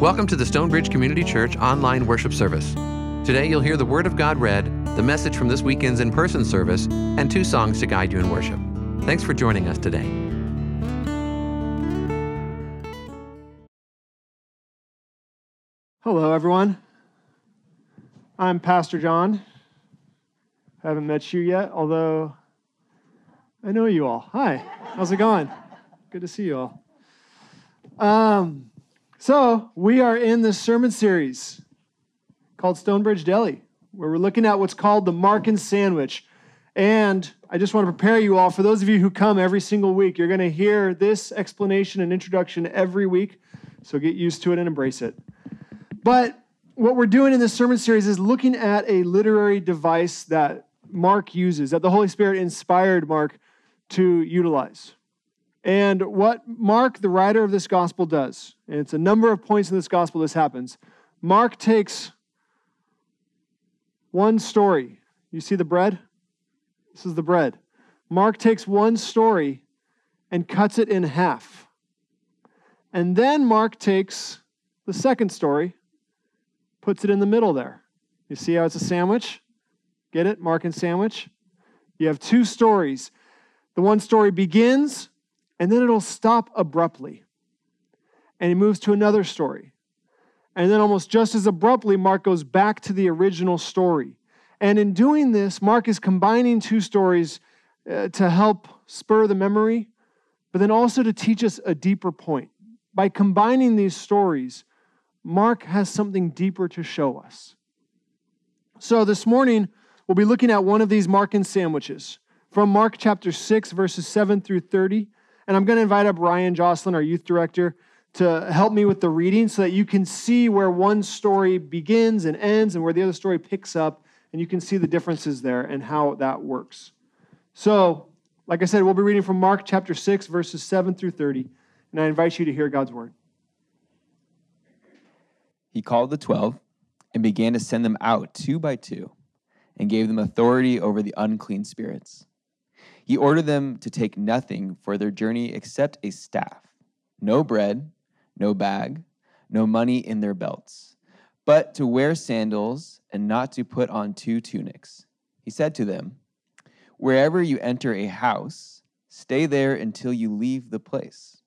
Welcome to the Stonebridge Community Church online worship service. Today you'll hear the Word of God read, the message from this weekend's in person service, and two songs to guide you in worship. Thanks for joining us today. Hello, everyone. I'm Pastor Jon. I haven't met you yet, although I know you all. Hi, how's it going? Good to see you all. Um, so, we are in this sermon series called Stonebridge Deli, where we're looking at what's called the Markan Sandwich. And I just want to prepare you all, for those of you who come every single week, you're going to hear this explanation and introduction every week. So, get used to it and embrace it. But what we're doing in this sermon series is looking at a literary device that Mark uses, that the Holy Spirit inspired Mark to utilize. And what Mark, the writer of this gospel, does, and it's a number of points in this gospel this happens, Mark takes one story. You see the bread? This is the bread. Mark takes one story and cuts it in half. And then Mark takes the second story, puts it in the middle there. You see how it's a sandwich? Get it? Mark and sandwich? You have two stories. The one story begins and then it'll stop abruptly. And he moves to another story. And then, almost just as abruptly, Mark goes back to the original story. And in doing this, Mark is combining two stories uh, to help spur the memory, but then also to teach us a deeper point. By combining these stories, Mark has something deeper to show us. So, this morning, we'll be looking at one of these Markan sandwiches from Mark chapter 6, verses 7 through 30. And I'm going to invite up Ryan Jocelyn, our youth director, to help me with the reading so that you can see where one story begins and ends and where the other story picks up. And you can see the differences there and how that works. So, like I said, we'll be reading from Mark chapter 6, verses 7 through 30. And I invite you to hear God's word. He called the twelve and began to send them out two by two and gave them authority over the unclean spirits. He ordered them to take nothing for their journey except a staff, no bread, no bag, no money in their belts, but to wear sandals and not to put on two tunics. He said to them, Wherever you enter a house, stay there until you leave the place.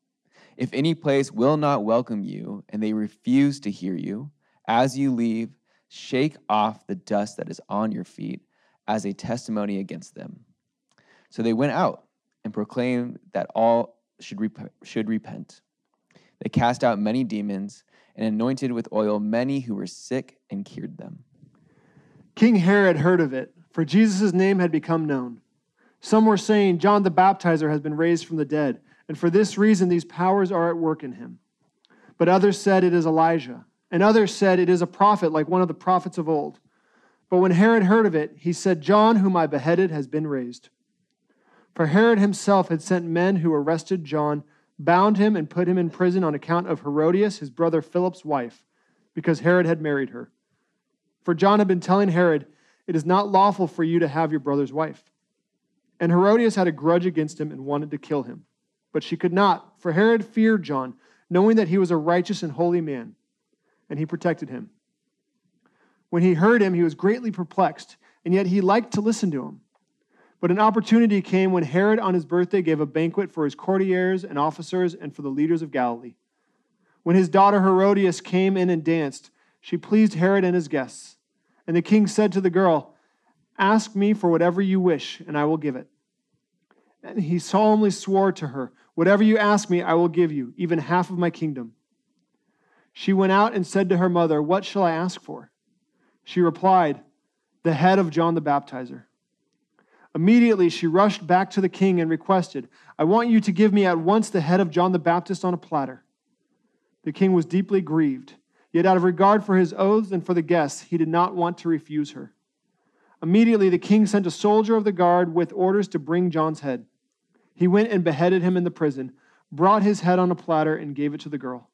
If any place will not welcome you and they refuse to hear you, as you leave, shake off the dust that is on your feet as a testimony against them. So they went out and proclaimed that all should, rep- should repent. They cast out many demons and anointed with oil many who were sick and cured them. King Herod heard of it, for Jesus' name had become known. Some were saying, John the Baptizer has been raised from the dead, and for this reason these powers are at work in him. But others said it is Elijah, and others said it is a prophet like one of the prophets of old. But when Herod heard of it, he said, John, whom I beheaded, has been raised. For Herod himself had sent men who arrested John, bound him, and put him in prison on account of Herodias, his brother Philip's wife, because Herod had married her. For John had been telling Herod, It is not lawful for you to have your brother's wife. And Herodias had a grudge against him and wanted to kill him. But she could not, for Herod feared John, knowing that he was a righteous and holy man, and he protected him. When he heard him, he was greatly perplexed, and yet he liked to listen to him. But an opportunity came when Herod on his birthday gave a banquet for his courtiers and officers and for the leaders of Galilee. When his daughter Herodias came in and danced, she pleased Herod and his guests. And the king said to the girl, Ask me for whatever you wish, and I will give it. And he solemnly swore to her, Whatever you ask me, I will give you, even half of my kingdom. She went out and said to her mother, What shall I ask for? She replied, The head of John the Baptizer. Immediately she rushed back to the king and requested, I want you to give me at once the head of John the Baptist on a platter. The king was deeply grieved, yet out of regard for his oaths and for the guests, he did not want to refuse her. Immediately the king sent a soldier of the guard with orders to bring John's head. He went and beheaded him in the prison, brought his head on a platter, and gave it to the girl.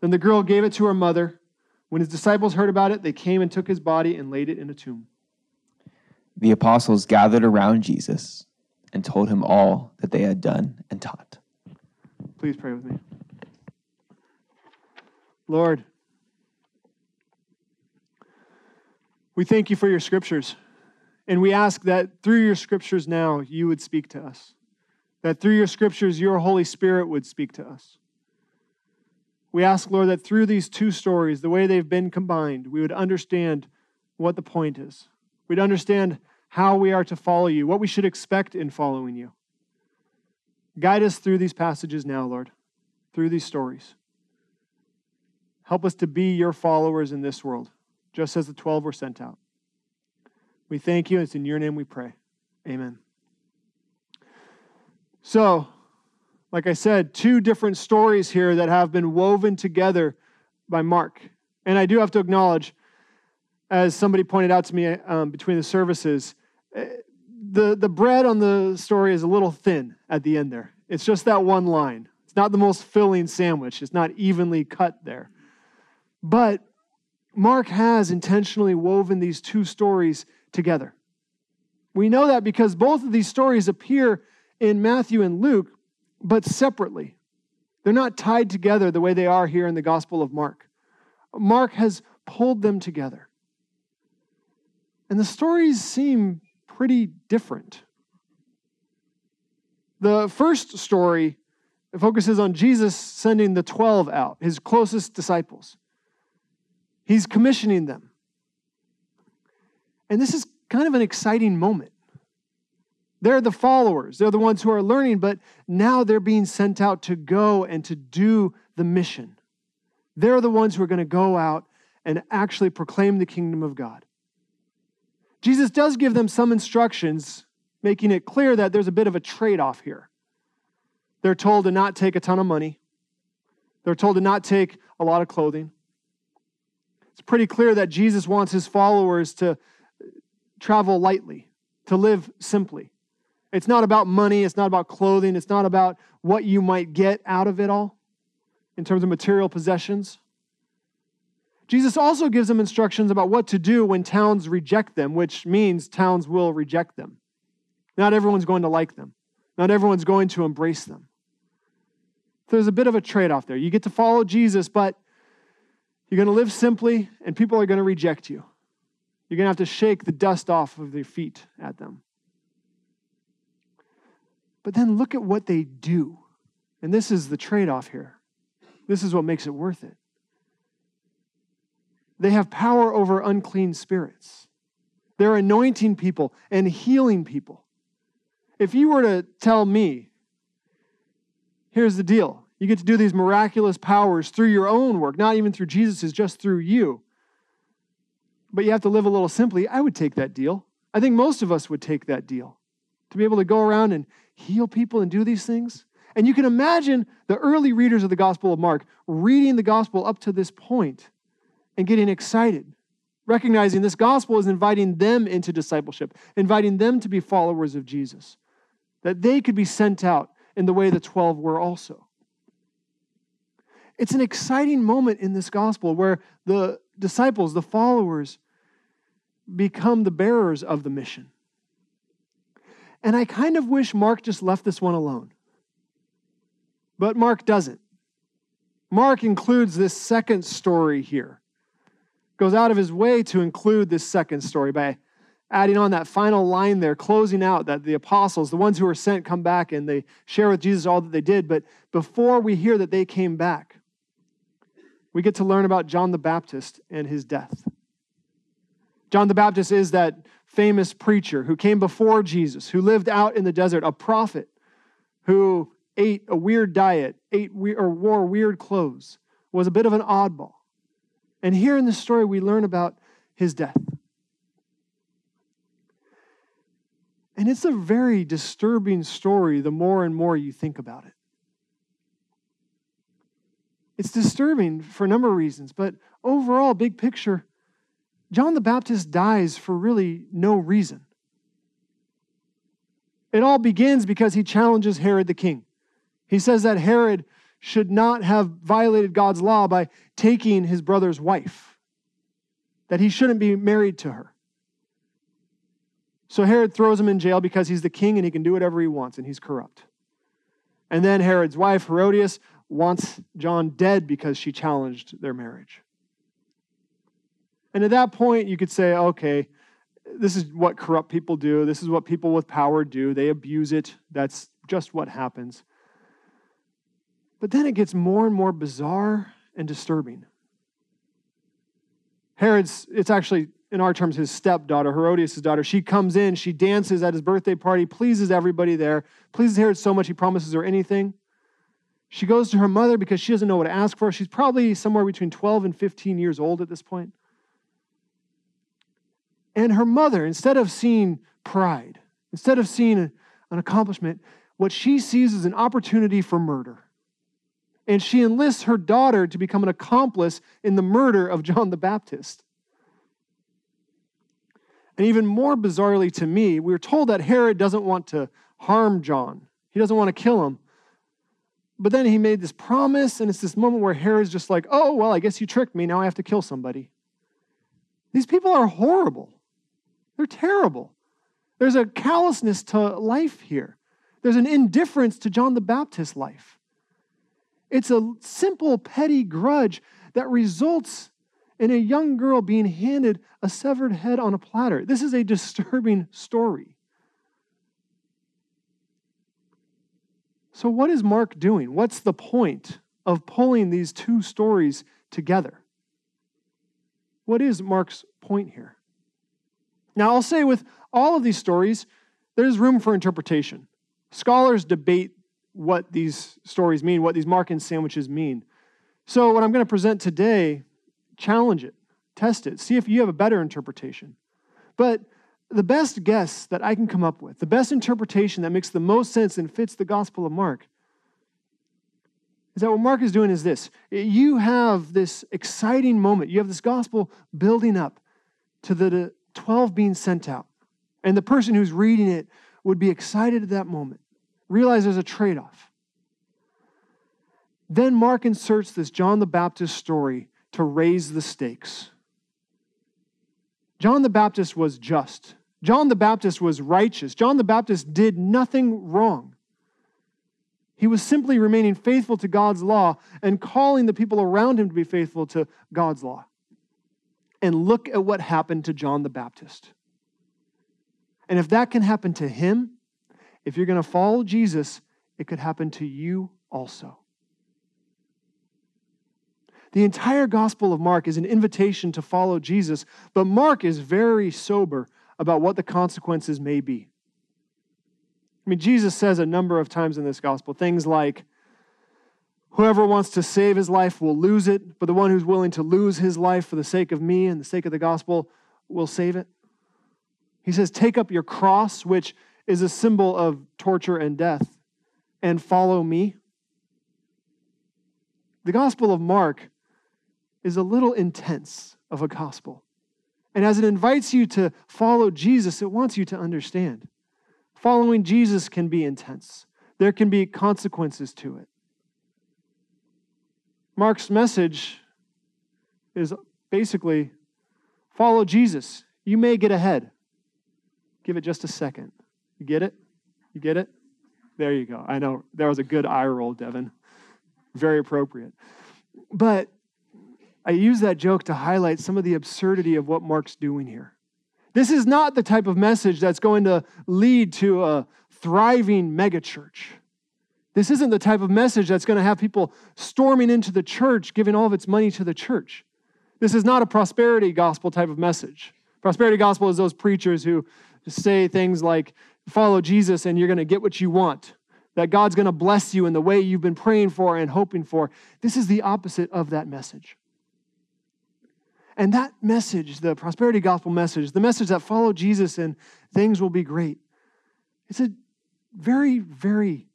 Then the girl gave it to her mother. When his disciples heard about it, they came and took his body and laid it in a tomb the apostles gathered around Jesus and told him all that they had done and taught. Please pray with me. Lord, we thank you for your scriptures. And we ask that through your scriptures now, you would speak to us. That through your scriptures, your Holy Spirit would speak to us. We ask, Lord, that through these two stories, the way they've been combined, we would understand what the point is. We'd understand how we are to follow you, what we should expect in following you. Guide us through these passages now, Lord, through these stories. Help us to be your followers in this world, just as the 12 were sent out. We thank you. And it's in your name we pray. Amen. So, like I said, two different stories here that have been woven together by Mark. And I do have to acknowledge, as somebody pointed out to me um, between the services, eh, the, the bread on the story is a little thin at the end there. It's just that one line. It's not the most filling sandwich, it's not evenly cut there. But Mark has intentionally woven these two stories together. We know that because both of these stories appear in Matthew and Luke, but separately. They're not tied together the way they are here in the Gospel of Mark. Mark has pulled them together. And the stories seem pretty different. The first story focuses on Jesus sending the 12 out, his closest disciples. He's commissioning them. And this is kind of an exciting moment. They're the followers, they're the ones who are learning, but now they're being sent out to go and to do the mission. They're the ones who are going to go out and actually proclaim the kingdom of God. Jesus does give them some instructions, making it clear that there's a bit of a trade off here. They're told to not take a ton of money, they're told to not take a lot of clothing. It's pretty clear that Jesus wants his followers to travel lightly, to live simply. It's not about money, it's not about clothing, it's not about what you might get out of it all in terms of material possessions. Jesus also gives them instructions about what to do when towns reject them, which means towns will reject them. Not everyone's going to like them, not everyone's going to embrace them. There's a bit of a trade off there. You get to follow Jesus, but you're going to live simply, and people are going to reject you. You're going to have to shake the dust off of their feet at them. But then look at what they do. And this is the trade off here. This is what makes it worth it. They have power over unclean spirits. They're anointing people and healing people. If you were to tell me, here's the deal you get to do these miraculous powers through your own work, not even through Jesus, just through you. But you have to live a little simply. I would take that deal. I think most of us would take that deal to be able to go around and heal people and do these things. And you can imagine the early readers of the Gospel of Mark reading the Gospel up to this point and getting excited, recognizing this Gospel is inviting them into discipleship, inviting them to be followers of Jesus, that they could be sent out in the way the 12 were also. It's an exciting moment in this gospel where the disciples, the followers, become the bearers of the mission. And I kind of wish Mark just left this one alone. But Mark doesn't. Mark includes this second story here, goes out of his way to include this second story by adding on that final line there, closing out that the apostles, the ones who were sent, come back and they share with Jesus all that they did. But before we hear that they came back, we get to learn about John the Baptist and his death. John the Baptist is that famous preacher who came before Jesus, who lived out in the desert, a prophet who ate a weird diet, ate or wore weird clothes, was a bit of an oddball. And here in this story, we learn about his death. And it's a very disturbing story the more and more you think about it. It's disturbing for a number of reasons, but overall, big picture, John the Baptist dies for really no reason. It all begins because he challenges Herod the king. He says that Herod should not have violated God's law by taking his brother's wife, that he shouldn't be married to her. So Herod throws him in jail because he's the king and he can do whatever he wants and he's corrupt. And then Herod's wife, Herodias, wants John dead because she challenged their marriage. And at that point, you could say, okay, this is what corrupt people do. This is what people with power do. They abuse it. That's just what happens. But then it gets more and more bizarre and disturbing. Herod's, it's actually, in our terms, his stepdaughter, Herodias' daughter. She comes in, she dances at his birthday party, pleases everybody there, pleases Herod so much he promises her anything. She goes to her mother because she doesn't know what to ask for. She's probably somewhere between 12 and 15 years old at this point. And her mother, instead of seeing pride, instead of seeing an accomplishment, what she sees is an opportunity for murder. And she enlists her daughter to become an accomplice in the murder of John the Baptist. And even more bizarrely to me, we're told that Herod doesn't want to harm John, he doesn't want to kill him. But then he made this promise, and it's this moment where Herod's just like, oh, well, I guess you tricked me. Now I have to kill somebody. These people are horrible. They're terrible. There's a callousness to life here, there's an indifference to John the Baptist's life. It's a simple, petty grudge that results in a young girl being handed a severed head on a platter. This is a disturbing story. So, what is Mark doing? What's the point of pulling these two stories together? What is Mark's point here? Now, I'll say with all of these stories, there's room for interpretation. Scholars debate what these stories mean, what these Markan sandwiches mean. So, what I'm going to present today, challenge it, test it, see if you have a better interpretation. But the best guess that I can come up with, the best interpretation that makes the most sense and fits the Gospel of Mark, is that what Mark is doing is this. You have this exciting moment, you have this gospel building up to the 12 being sent out. And the person who's reading it would be excited at that moment, realize there's a trade off. Then Mark inserts this John the Baptist story to raise the stakes. John the Baptist was just. John the Baptist was righteous. John the Baptist did nothing wrong. He was simply remaining faithful to God's law and calling the people around him to be faithful to God's law. And look at what happened to John the Baptist. And if that can happen to him, if you're going to follow Jesus, it could happen to you also. The entire Gospel of Mark is an invitation to follow Jesus, but Mark is very sober about what the consequences may be. I mean, Jesus says a number of times in this Gospel things like, Whoever wants to save his life will lose it, but the one who's willing to lose his life for the sake of me and the sake of the gospel will save it. He says, Take up your cross, which is a symbol of torture and death, and follow me. The Gospel of Mark is a little intense of a gospel. And as it invites you to follow Jesus, it wants you to understand. Following Jesus can be intense, there can be consequences to it. Mark's message is basically follow Jesus. You may get ahead. Give it just a second. You get it? You get it? There you go. I know there was a good eye roll, Devin. Very appropriate. But I use that joke to highlight some of the absurdity of what Mark's doing here. This is not the type of message that's going to lead to a thriving megachurch. This isn't the type of message that's going to have people storming into the church, giving all of its money to the church. This is not a prosperity gospel type of message. Prosperity gospel is those preachers who say things like, follow Jesus and you're going to get what you want, that God's going to bless you in the way you've been praying for and hoping for. This is the opposite of that message. And that message, the prosperity gospel message, the message that follow Jesus and things will be great, it's a very, very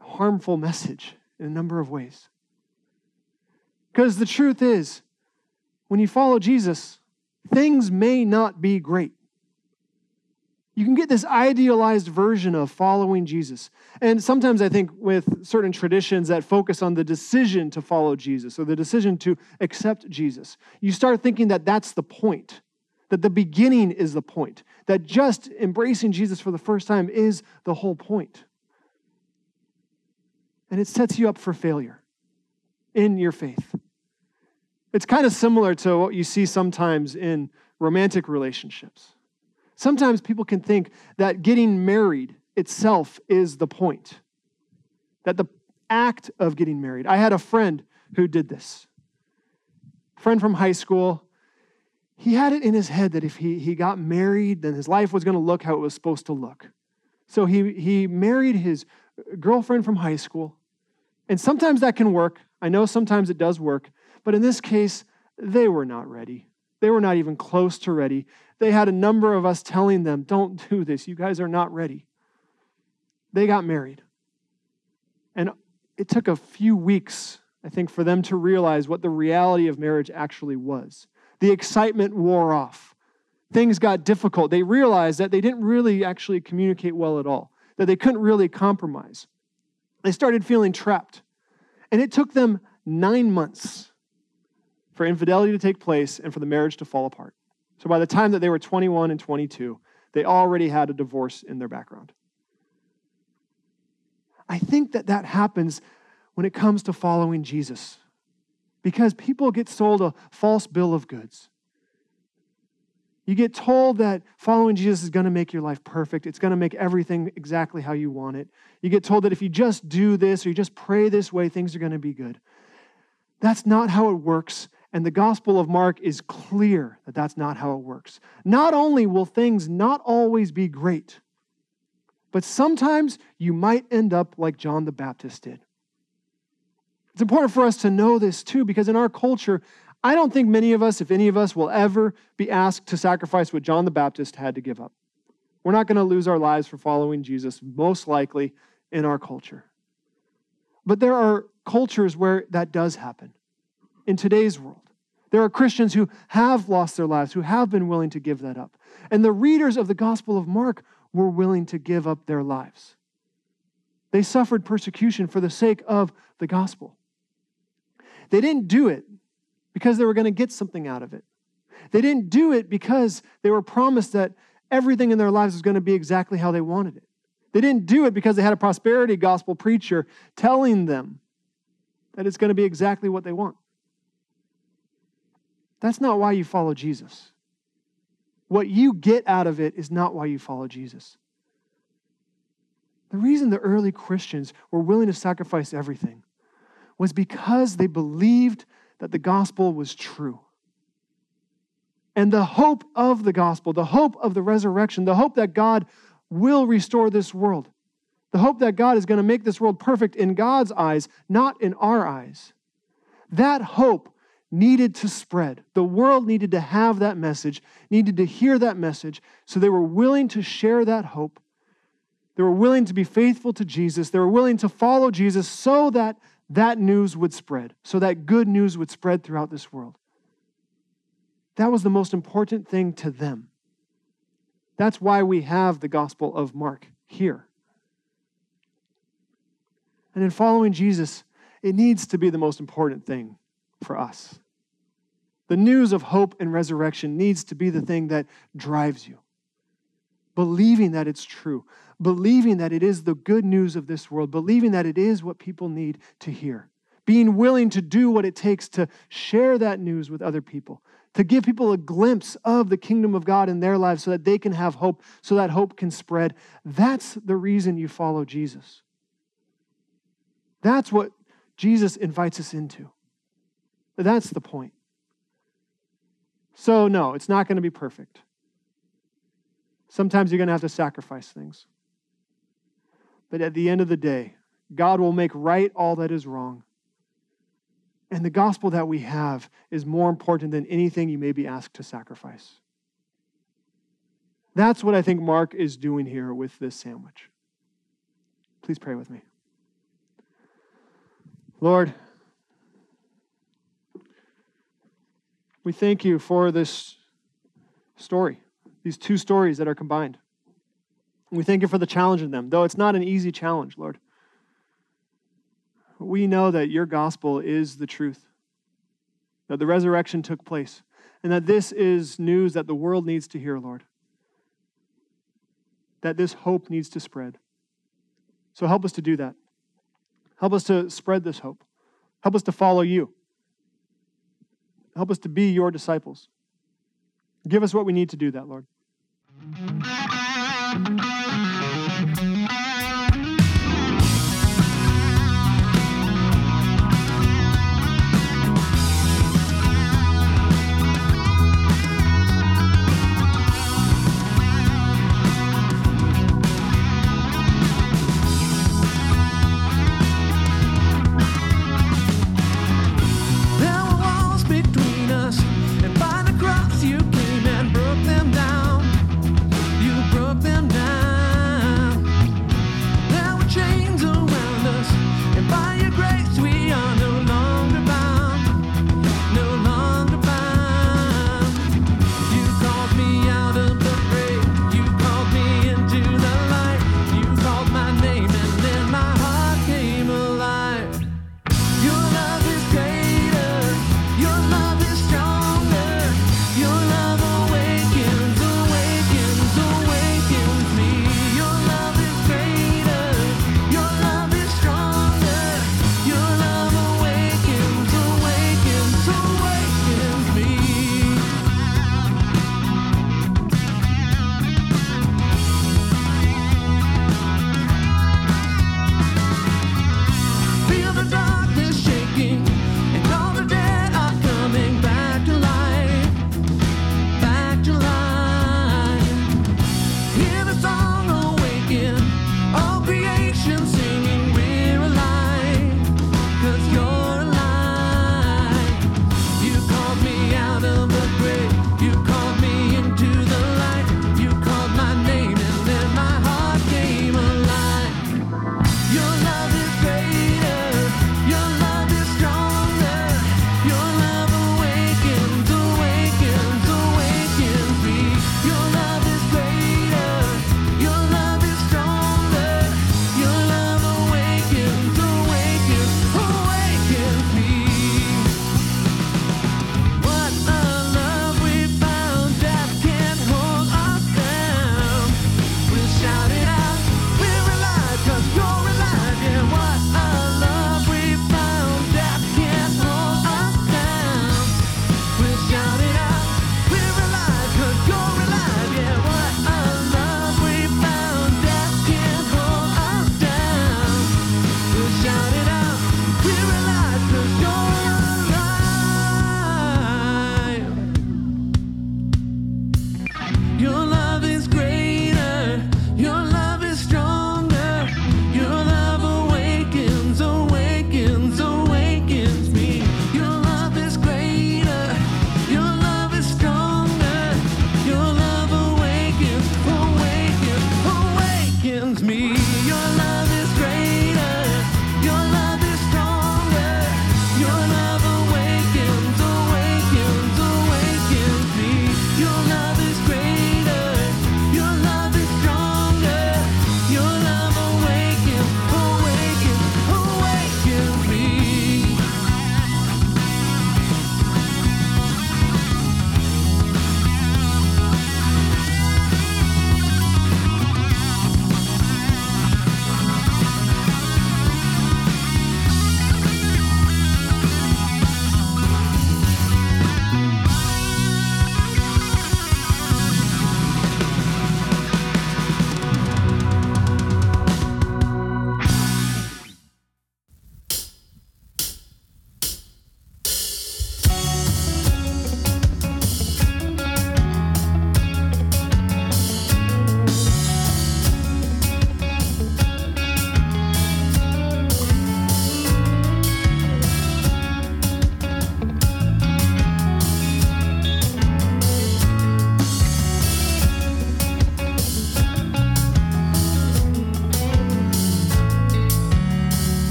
harmful message in a number of ways. Because the truth is, when you follow Jesus, things may not be great. You can get this idealized version of following Jesus. And sometimes I think with certain traditions that focus on the decision to follow Jesus or the decision to accept Jesus, you start thinking that that's the point, that the beginning is the point, that just embracing Jesus for the first time is the whole point. and it sets you up for failure in your faith. It's kind of similar to what you see sometimes in romantic relationships. Sometimes people can think that getting married itself is the point, that the act of getting married. I had a friend who did this. friend from high school. He had it in his head that if he, he got married, then his life was going to look how it was supposed to look. So he, he married his girlfriend from high school. And sometimes that can work. I know sometimes it does work. But in this case, they were not ready. They were not even close to ready. They had a number of us telling them, don't do this. You guys are not ready. They got married. And it took a few weeks, I think, for them to realize what the reality of marriage actually was. The excitement wore off. Things got difficult. They realized that they didn't really actually communicate well at all, that they couldn't really compromise. They started feeling trapped. And it took them nine months for infidelity to take place and for the marriage to fall apart. So by the time that they were 21 and 22, they already had a divorce in their background. I think that that happens when it comes to following Jesus because people get sold a false bill of goods. You get told that following Jesus is going to make your life perfect. It's going to make everything exactly how you want it. You get told that if you just do this or you just pray this way, things are going to be good. That's not how it works. And the Gospel of Mark is clear that that's not how it works. Not only will things not always be great, but sometimes you might end up like John the Baptist did. It's important for us to know this too, because in our culture, I don't think many of us, if any of us, will ever be asked to sacrifice what John the Baptist had to give up. We're not going to lose our lives for following Jesus, most likely in our culture. But there are cultures where that does happen in today's world. There are Christians who have lost their lives, who have been willing to give that up. And the readers of the Gospel of Mark were willing to give up their lives. They suffered persecution for the sake of the gospel. They didn't do it because they were going to get something out of it. They didn't do it because they were promised that everything in their lives was going to be exactly how they wanted it. They didn't do it because they had a prosperity gospel preacher telling them that it's going to be exactly what they want. That's not why you follow Jesus. What you get out of it is not why you follow Jesus. The reason the early Christians were willing to sacrifice everything was because they believed that the gospel was true. And the hope of the gospel, the hope of the resurrection, the hope that God will restore this world, the hope that God is going to make this world perfect in God's eyes, not in our eyes. That hope needed to spread. The world needed to have that message, needed to hear that message, so they were willing to share that hope. They were willing to be faithful to Jesus. They were willing to follow Jesus so that that news would spread, so that good news would spread throughout this world. That was the most important thing to them. That's why we have the Gospel of Mark here. And in following Jesus, it needs to be the most important thing for us. The news of hope and resurrection needs to be the thing that drives you. Believing that it's true, believing that it is the good news of this world, believing that it is what people need to hear, being willing to do what it takes to share that news with other people, to give people a glimpse of the kingdom of God in their lives so that they can have hope, so that hope can spread. That's the reason you follow Jesus. That's what Jesus invites us into. That's the point. So, no, it's not going to be perfect. Sometimes you're going to have to sacrifice things. But at the end of the day, God will make right all that is wrong. And the gospel that we have is more important than anything you may be asked to sacrifice. That's what I think Mark is doing here with this sandwich. Please pray with me. Lord, We thank you for this story, these two stories that are combined. We thank you for the challenge in them, though it's not an easy challenge, Lord. We know that your gospel is the truth, that the resurrection took place, and that this is news that the world needs to hear, Lord. That this hope needs to spread. So help us to do that. Help us to spread this hope. Help us to follow you. Help us to be your disciples. Give us what we need to do that, Lord.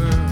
world.